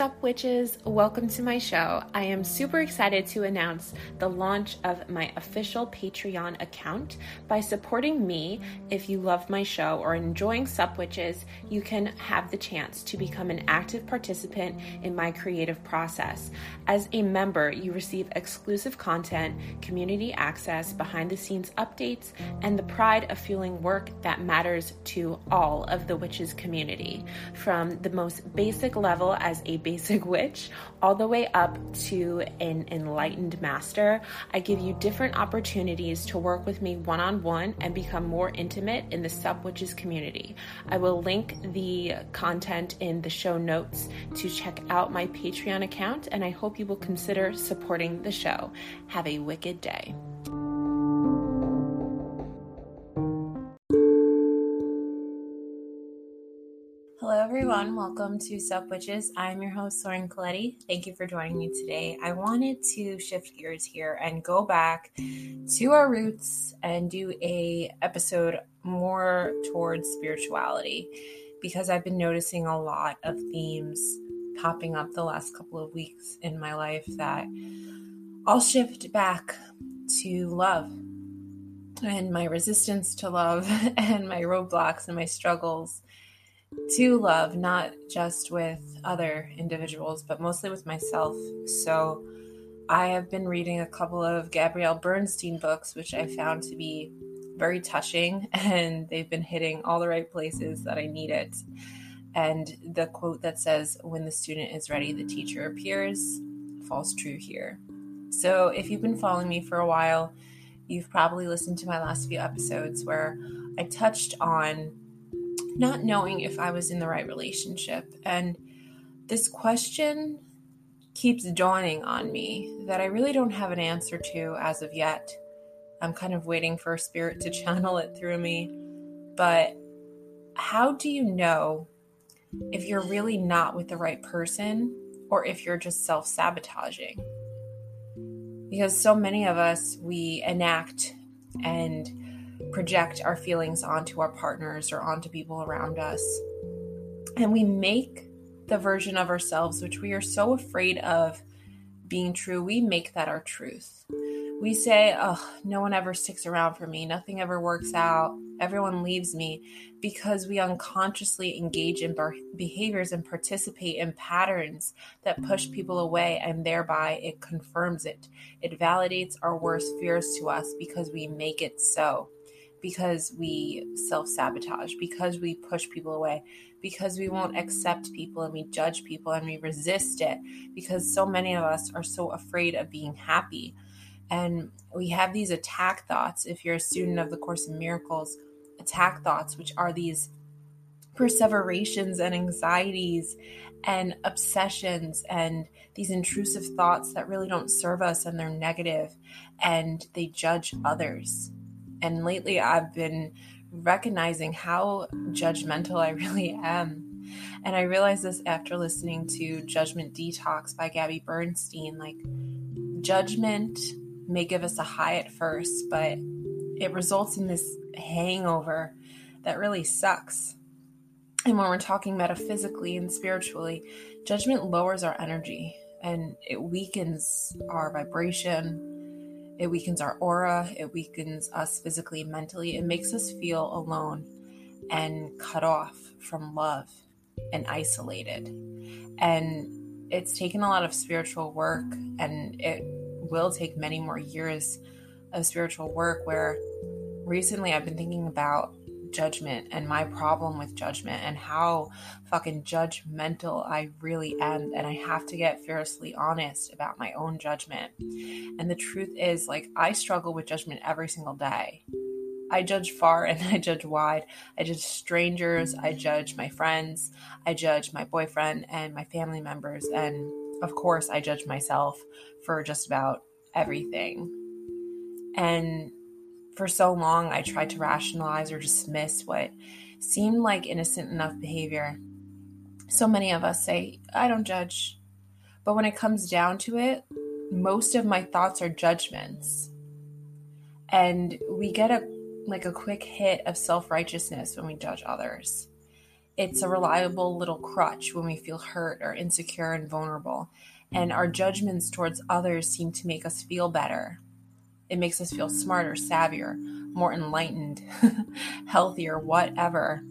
up, witches? Welcome to my show. I am super excited to announce the launch of my official Patreon account. By supporting me, if you love my show or enjoying Sup Witches, you can have the chance to become an active participant in my creative process. As a member, you receive exclusive content, community access, behind the scenes updates, and the pride of fueling work that matters to all of the witches community. From the most basic level as a basic witch all the way up to an enlightened master. I give you different opportunities to work with me one on one and become more intimate in the Sup Witches community. I will link the content in the show notes to check out my Patreon account, and I hope you will consider supporting the show. Have a wicked day. Everyone. Welcome to Sup Witches. I'm your host, Lauren Colletti. Thank you for joining me today. I wanted to shift gears here and go back to our roots and do a episode more towards spirituality because I've been noticing a lot of themes popping up the last couple of weeks in my life that I'll shift back to love and my resistance to love and my roadblocks and my struggles to love, not just with other individuals, but mostly with myself. So I have been reading a couple of Gabrielle Bernstein books, which I found to be very touching, and they've been hitting all the right places that I need it. And the quote that says, When the student is ready, the teacher appears, falls true here. So if you've been following me for a while, you've probably listened to my last few episodes where I touched on not knowing if I was in the right relationship. And this question keeps dawning on me that I really don't have an answer to as of yet. I'm kind of waiting for a spirit to channel it through me. But how do you know if you're really not with the right person or if you're just self sabotaging? Because so many of us, we enact and project our feelings onto our partners or onto people around us. And we make the version of ourselves which we are so afraid of being true, we make that our truth. We say, oh, no one ever sticks around for me. Nothing ever works out. Everyone leaves me because we unconsciously engage in behaviors and participate in patterns that push people away, and thereby it confirms it. It validates our worst fears to us because we make it so because we self sabotage, because we push people away, because we won't accept people and we judge people and we resist it, because so many of us are so afraid of being happy. And we have these attack thoughts. If you're a student of the Course in Miracles, attack thoughts, which are these perseverations and anxieties and obsessions and these intrusive thoughts that really don't serve us and they're negative and they judge others and lately, I've been recognizing how judgmental I really am. And I realized this after listening to Judgment Detox by Gabby Bernstein. Like, judgment may give us a high at first, but it results in this hangover that really sucks. And when we're talking metaphysically and spiritually, judgment lowers our energy and it weakens our vibration it weakens our aura, it weakens us physically mentally. It makes us feel alone and cut off from love and isolated. And it's taken a lot of spiritual work, and it will take many more years of spiritual work. Where recently I've been thinking about judgment and my problem with judgment and how fucking judgmental I really am. And I have to get fiercely honest about my own judgment. And the truth is, like, I struggle with judgment every single day. I judge far and I judge wide. I judge strangers. I judge my friends. I judge my boyfriend and my family members. And of course, I judge myself for just about everything. And for so long, I tried to rationalize or dismiss what seemed like innocent enough behavior. So many of us say, I don't judge. But when it comes down to it, most of my thoughts are judgments. And we get a like a quick hit of self-righteousness when we judge others. it's a reliable little crutch when we feel hurt or insecure and vulnerable. And our judgments towards others seem to make us feel better. It makes us feel smarter, savvier, more enlightened, healthier, whatever.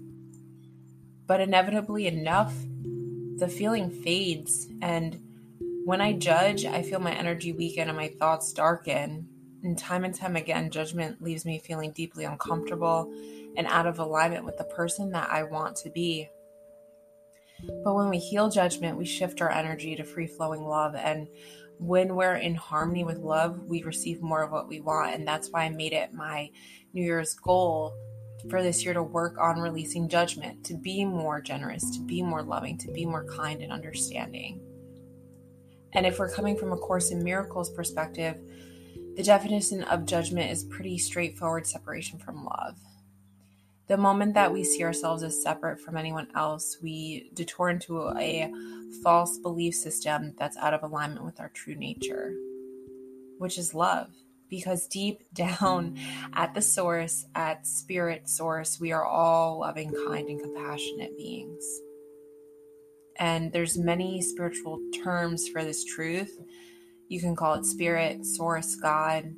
But inevitably enough, the feeling fades. And when I judge, I feel my energy weaken and my thoughts darken. And time and time again, judgment leaves me feeling deeply uncomfortable and out of alignment with the person that I want to be. But when we heal judgment, we shift our energy to free flowing love. And when we're in harmony with love, we receive more of what we want. And that's why I made it my New Year's goal for this year to work on releasing judgment, to be more generous, to be more loving, to be more kind and understanding. And if we're coming from a Course in Miracles perspective, the definition of judgment is pretty straightforward separation from love. The moment that we see ourselves as separate from anyone else, we detour into a false belief system that's out of alignment with our true nature, which is love. Because deep down at the source, at spirit source, we are all loving, kind, and compassionate beings. And there's many spiritual terms for this truth. You can call it spirit, source, God,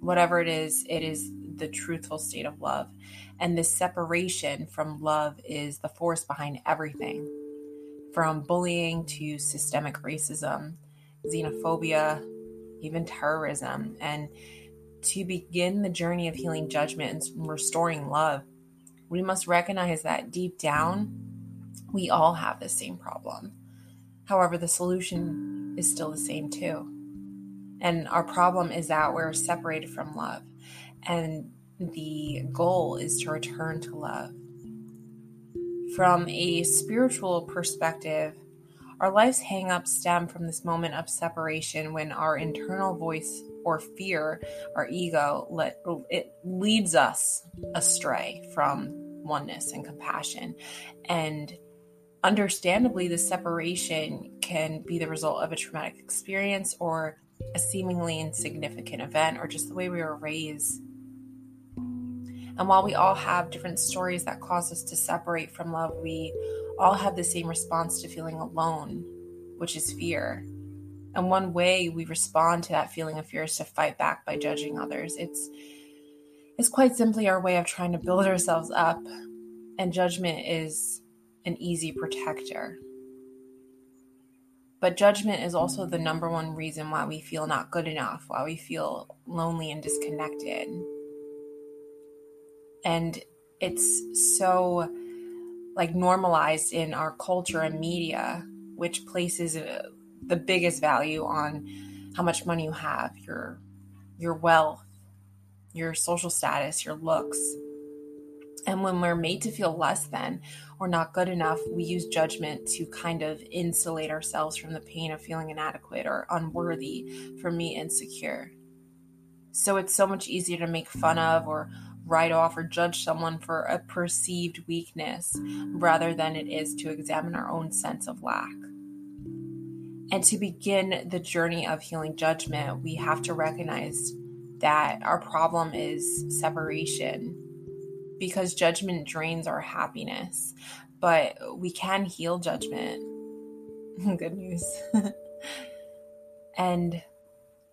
whatever it is, it is the truthful state of love. And this separation from love is the force behind everything from bullying to systemic racism, xenophobia, even terrorism. And to begin the journey of healing judgment and restoring love, we must recognize that deep down, we all have the same problem. However, the solution is still the same too. And our problem is that we're separated from love. And the goal is to return to love. From a spiritual perspective, our life's hang ups stem from this moment of separation when our internal voice or fear, our ego, let, it leads us astray from oneness and compassion. And understandably, the separation can be the result of a traumatic experience or a seemingly insignificant event or just the way we were raised and while we all have different stories that cause us to separate from love, we all have the same response to feeling alone, which is fear. And one way we respond to that feeling of fear is to fight back by judging others. It's it's quite simply our way of trying to build ourselves up, and judgment is an easy protector. But judgment is also the number one reason why we feel not good enough, why we feel lonely and disconnected and it's so like normalized in our culture and media which places uh, the biggest value on how much money you have your your wealth your social status your looks and when we're made to feel less than or not good enough, we use judgment to kind of insulate ourselves from the pain of feeling inadequate or unworthy for me insecure. So it's so much easier to make fun of or write off or judge someone for a perceived weakness rather than it is to examine our own sense of lack. And to begin the journey of healing judgment, we have to recognize that our problem is separation because judgment drains our happiness. But we can heal judgment. Good news. and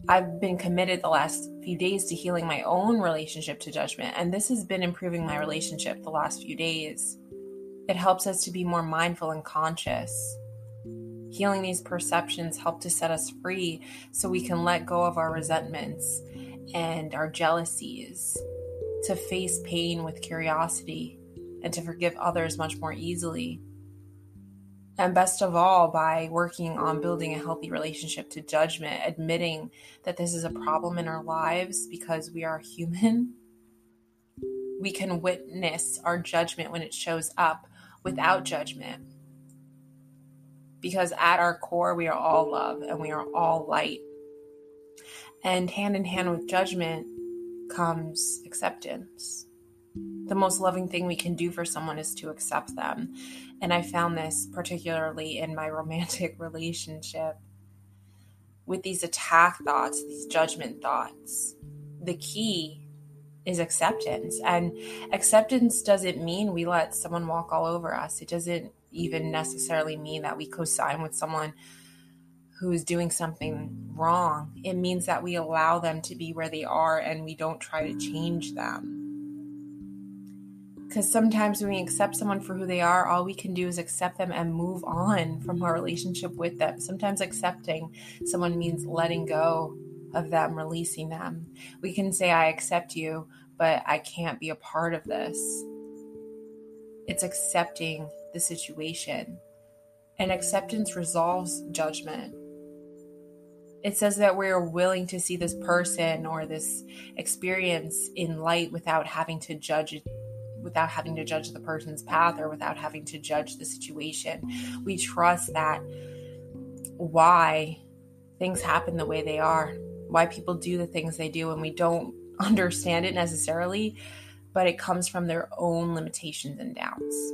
I've been committed the last few days to healing my own relationship to judgment, and this has been improving my relationship the last few days. It helps us to be more mindful and conscious. Healing these perceptions help to set us free so we can let go of our resentments and our jealousies, to face pain with curiosity, and to forgive others much more easily. And best of all, by working on building a healthy relationship to judgment, admitting that this is a problem in our lives because we are human, we can witness our judgment when it shows up without judgment. Because at our core, we are all love and we are all light. And hand in hand with judgment comes acceptance the most loving thing we can do for someone is to accept them. And I found this particularly in my romantic relationship with these attack thoughts, these judgment thoughts. The key is acceptance. And acceptance doesn't mean we let someone walk all over us. It doesn't even necessarily mean that we co sign with someone who is doing something wrong. It means that we allow them to be where they are and we don't try to change them. Because sometimes when we accept someone for who they are, all we can do is accept them and move on from our relationship with them. Sometimes accepting someone means letting go of them, releasing them. We can say, I accept you, but I can't be a part of this. It's accepting the situation. And acceptance resolves judgment. It says that we're willing to see this person or this experience in light without having to judge it without having to judge the person's path or without having to judge the situation. We trust that why things happen the way they are why people do the things they do and we don't understand it necessarily, but it comes from their own limitations and doubts.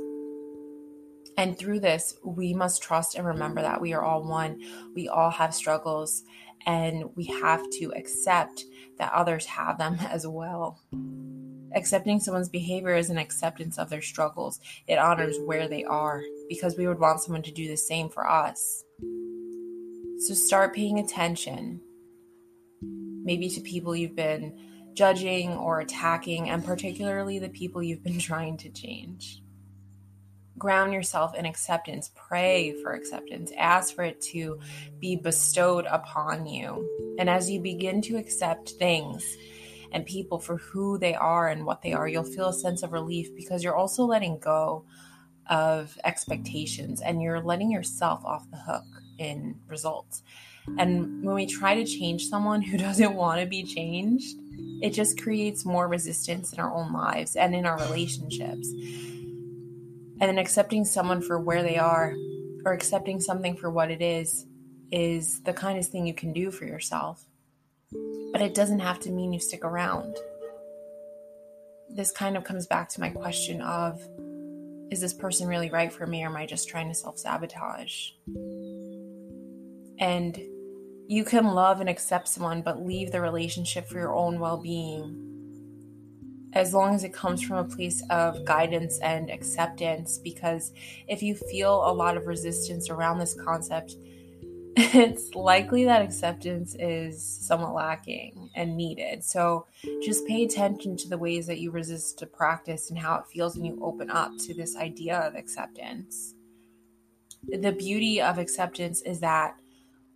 And through this, we must trust and remember that we are all one. We all have struggles, and we have to accept that others have them as well. Accepting someone's behavior is an acceptance of their struggles. It honors where they are because we would want someone to do the same for us. So start paying attention maybe to people you've been judging or attacking, and particularly the people you've been trying to change. Ground yourself in acceptance. Pray for acceptance. Ask for it to be bestowed upon you. And as you begin to accept things and people for who they are and what they are, you'll feel a sense of relief because you're also letting go of expectations and you're letting yourself off the hook in results. And when we try to change someone who doesn't want to be changed, it just creates more resistance in our own lives and in our relationships. And then accepting someone for where they are or accepting something for what it is is the kindest thing you can do for yourself. But it doesn't have to mean you stick around. This kind of comes back to my question of is this person really right for me or am I just trying to self sabotage? And you can love and accept someone, but leave the relationship for your own well being. As long as it comes from a place of guidance and acceptance, because if you feel a lot of resistance around this concept, it's likely that acceptance is somewhat lacking and needed. So just pay attention to the ways that you resist to practice and how it feels when you open up to this idea of acceptance. The beauty of acceptance is that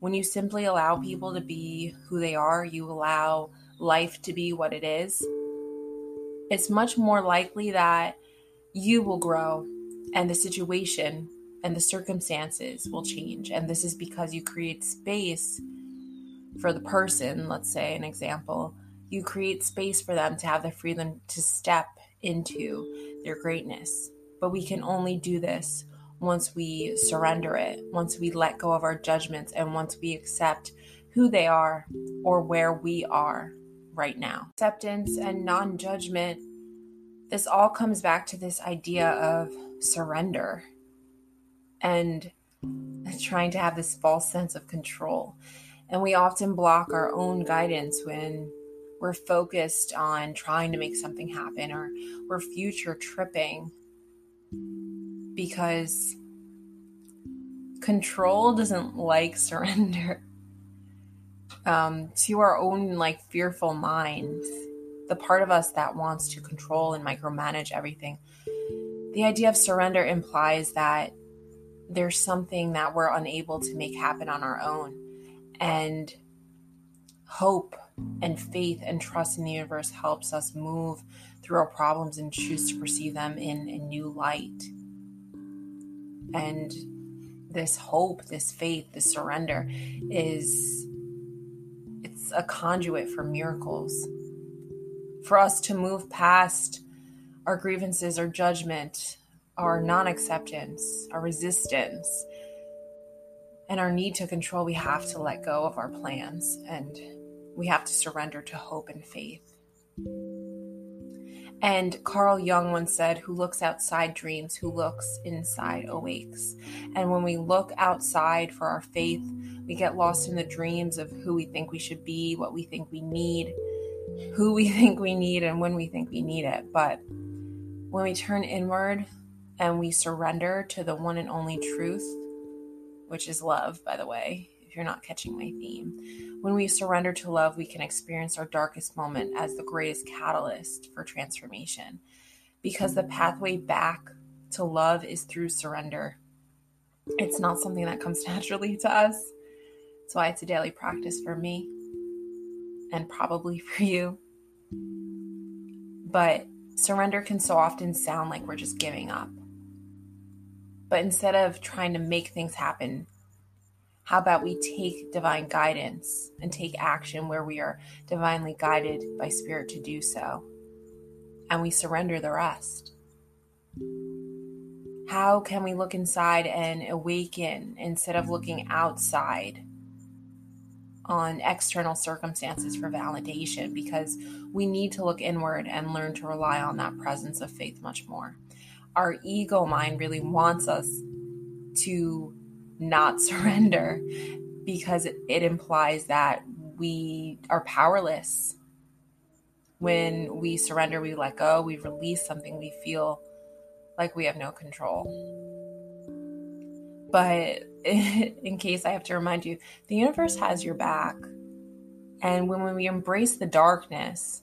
when you simply allow people to be who they are, you allow life to be what it is, it's much more likely that you will grow and the situation and the circumstances will change. And this is because you create space for the person, let's say an example, you create space for them to have the freedom to step into their greatness. But we can only do this once we surrender it, once we let go of our judgments, and once we accept who they are or where we are right now. Acceptance and non judgment, this all comes back to this idea of surrender and trying to have this false sense of control. And we often block our own guidance when we're focused on trying to make something happen or we're future tripping because control doesn't like surrender um, to our own like fearful minds the part of us that wants to control and micromanage everything the idea of surrender implies that there's something that we're unable to make happen on our own and hope and faith and trust in the universe helps us move through our problems and choose to perceive them in a new light and this hope, this faith, this surrender is it's a conduit for miracles. For us to move past our grievances, our judgment, our non acceptance, our resistance, and our need to control, we have to let go of our plans and we have to surrender to hope and faith. And Carl Jung once said, Who looks outside dreams, who looks inside awakes. And when we look outside for our faith, we get lost in the dreams of who we think we should be, what we think we need. who we think we need and when we think we need it. But when we turn inward and we surrender to the one and only truth, which is love, by the way, if you're not catching my theme, when we surrender to love, we can experience our darkest moment as the greatest catalyst for transformation because the pathway back to love is through surrender. It's not something that comes naturally to us. That's why it's a daily practice for me and probably for you. But surrender can so often sound like we're just giving up. But instead of trying to make things happen, how about we take divine guidance and take action where we are divinely guided by Spirit to do so? And we surrender the rest. How can we look inside and awaken instead of looking outside on external circumstances for validation? Because we need to look inward and learn to rely on that presence of faith much more. Our ego mind really wants us to not surrender because it, implies that we are powerless. When we surrender, we let go, we release something, we feel like we have no control. But in case I have to remind you, the universe has your back. And when we embrace the darkness,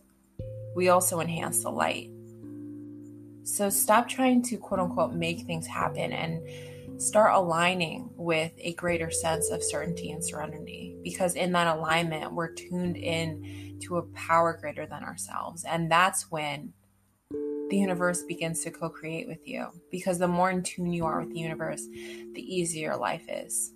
we also enhance the light. So stop trying to quote unquote make things happen and start aligning with a greater sense of certainty and serenity because in that alignment we're tuned in to a power greater than ourselves and that's when the universe begins to co create with you. Because the more in tune you are with the universe, the easier life is.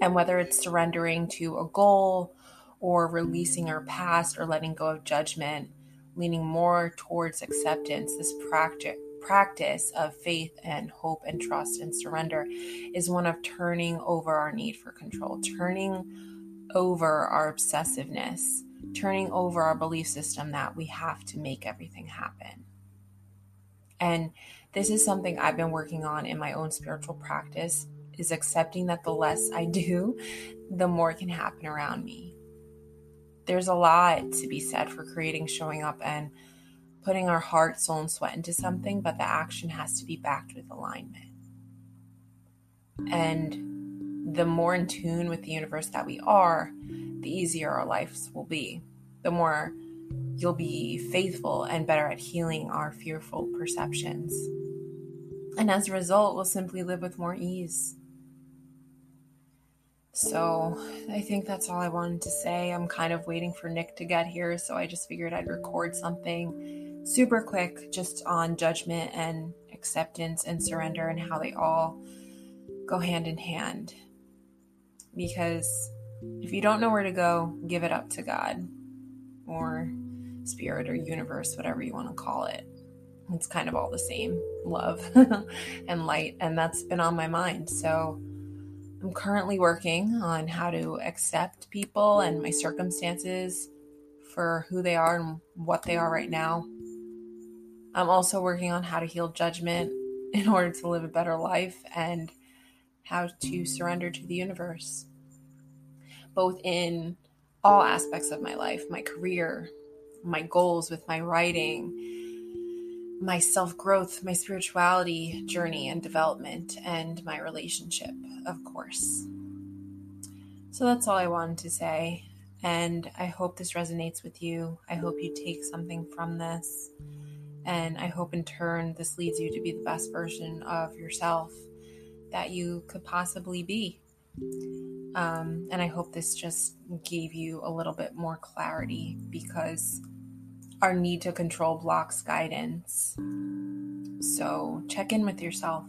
And whether it's surrendering to a goal or releasing our past or letting go of judgment, leaning more towards acceptance, this practice practice of faith and hope and trust and surrender is one of turning over our need for control, turning over our obsessiveness, turning over our belief system that we have to make everything happen. And this is something I've been working on in my own spiritual practice is accepting that the less I do, the more can happen around me. There's a lot to be said for creating, showing up, and putting our heart, soul, and sweat into something, but the action has to be backed with alignment. And the more in tune with the universe that we are, the easier our lives will be, the more you'll be faithful and better at healing our fearful perceptions. And as a result, we'll simply live with more ease. So I think that's all I wanted to say. I'm kind of waiting for Nick to get here, so I just figured I'd record something super quick just on judgment and acceptance and surrender and how they all go hand in hand. Because if you don't know where to go, give it up to God or spirit or universe, whatever you want to call it. It's kind of all the same love and light. And that's been on my mind. So I'm currently working on how to accept people and my circumstances for who they are and what they are right now. I'm also working on how to heal judgment in order to live a better life and how to surrender to the universe both in all aspects of my life my career, my goals with my writing, my self growth, my spirituality journey and development, and my relationship, of course. So that's all I wanted to say. And I hope this resonates with you. I hope you take something from this. And I hope in turn this leads you to be the best version of yourself that you could possibly be. Um, and I hope this just gave you a little bit more clarity because our need to control blocks guidance. So check in with yourself.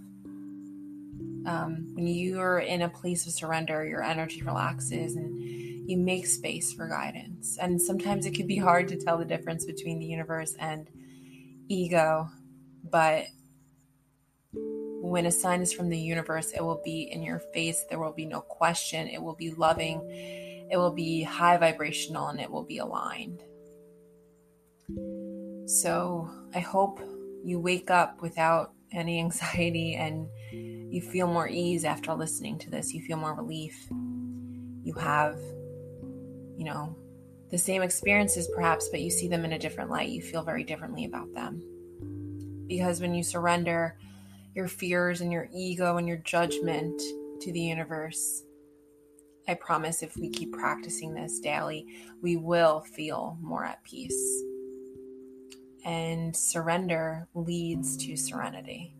Um, when you're in a place of surrender, your energy relaxes and you make space for guidance. And sometimes it can be hard to tell the difference between the universe and ego, but when a sign is from the universe, it will be in your face. There will be no question. It will be loving. It will be high vibrational and it will be aligned. So I hope you wake up without any anxiety and you feel more ease after listening to this. You feel more relief. You have, you know, the same experiences, perhaps, but you see them in a different light. You feel very differently about them. Because when you surrender your fears and your ego and your judgment to the universe, I promise if we keep practicing this daily, we will feel more at peace. And surrender leads to serenity.